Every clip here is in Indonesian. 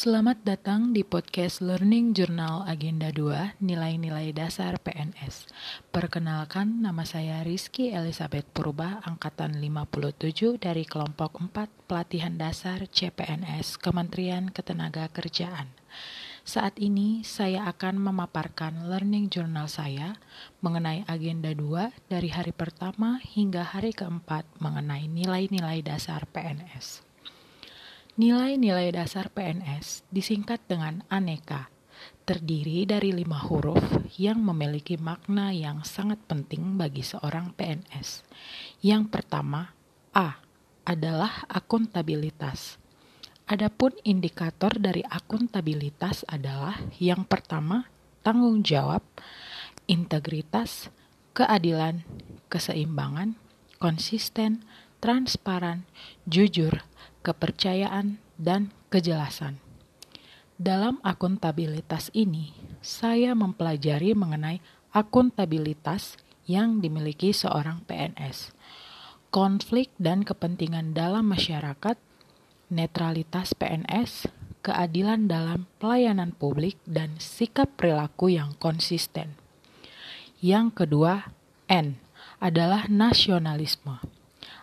Selamat datang di podcast Learning Journal Agenda 2 Nilai-nilai dasar PNS. Perkenalkan, nama saya Rizky Elizabeth Purba, angkatan 57 dari kelompok 4 Pelatihan Dasar CPNS Kementerian Ketenagakerjaan. Saat ini saya akan memaparkan learning journal saya mengenai agenda 2 dari hari pertama hingga hari keempat mengenai nilai-nilai dasar PNS. Nilai-nilai dasar PNS disingkat dengan aneka, terdiri dari lima huruf yang memiliki makna yang sangat penting bagi seorang PNS. Yang pertama, A adalah akuntabilitas. Adapun indikator dari akuntabilitas adalah yang pertama, tanggung jawab, integritas, keadilan, keseimbangan, konsisten, transparan, jujur, kepercayaan, dan kejelasan. Dalam akuntabilitas ini, saya mempelajari mengenai akuntabilitas yang dimiliki seorang PNS, konflik dan kepentingan dalam masyarakat, netralitas PNS, keadilan dalam pelayanan publik, dan sikap perilaku yang konsisten. Yang kedua, N adalah nasionalisme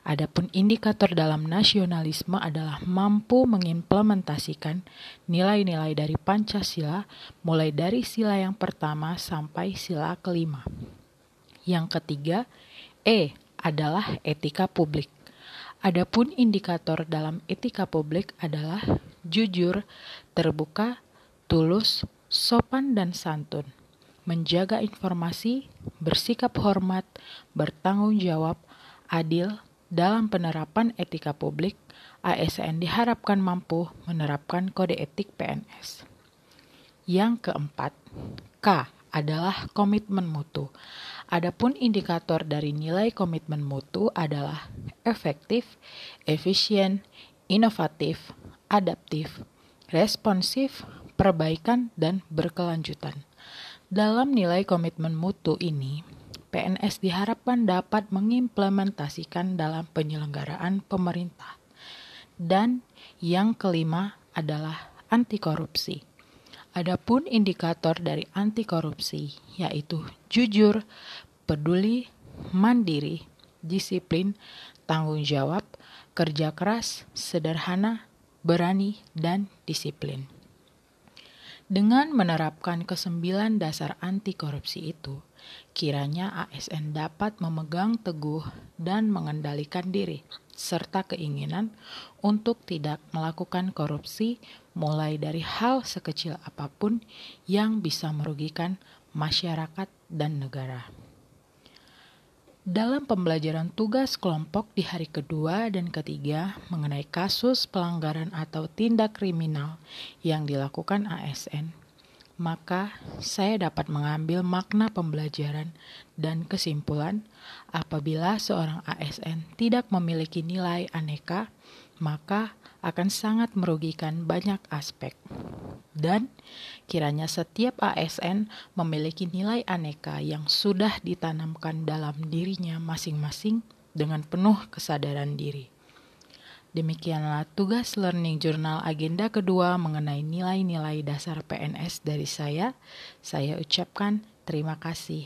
Adapun indikator dalam nasionalisme adalah mampu mengimplementasikan nilai-nilai dari Pancasila mulai dari sila yang pertama sampai sila kelima. Yang ketiga, E adalah etika publik. Adapun indikator dalam etika publik adalah jujur, terbuka, tulus, sopan dan santun, menjaga informasi, bersikap hormat, bertanggung jawab, adil, dalam penerapan etika publik, ASN diharapkan mampu menerapkan kode etik PNS. Yang keempat, K adalah komitmen mutu. Adapun indikator dari nilai komitmen mutu adalah efektif, efisien, inovatif, adaptif, responsif, perbaikan, dan berkelanjutan. Dalam nilai komitmen mutu ini, PNS diharapkan dapat mengimplementasikan dalam penyelenggaraan pemerintah. Dan yang kelima adalah anti korupsi. Adapun indikator dari anti korupsi yaitu jujur, peduli, mandiri, disiplin, tanggung jawab, kerja keras, sederhana, berani, dan disiplin. Dengan menerapkan kesembilan dasar anti korupsi itu, kiranya ASN dapat memegang teguh dan mengendalikan diri, serta keinginan untuk tidak melakukan korupsi, mulai dari hal sekecil apa pun yang bisa merugikan masyarakat dan negara. Dalam pembelajaran tugas kelompok di hari kedua dan ketiga mengenai kasus pelanggaran atau tindak kriminal yang dilakukan ASN, maka saya dapat mengambil makna pembelajaran dan kesimpulan apabila seorang ASN tidak memiliki nilai aneka, maka akan sangat merugikan banyak aspek. Dan kiranya setiap ASN memiliki nilai aneka yang sudah ditanamkan dalam dirinya masing-masing dengan penuh kesadaran diri. Demikianlah tugas learning journal agenda kedua mengenai nilai-nilai dasar PNS dari saya. Saya ucapkan terima kasih.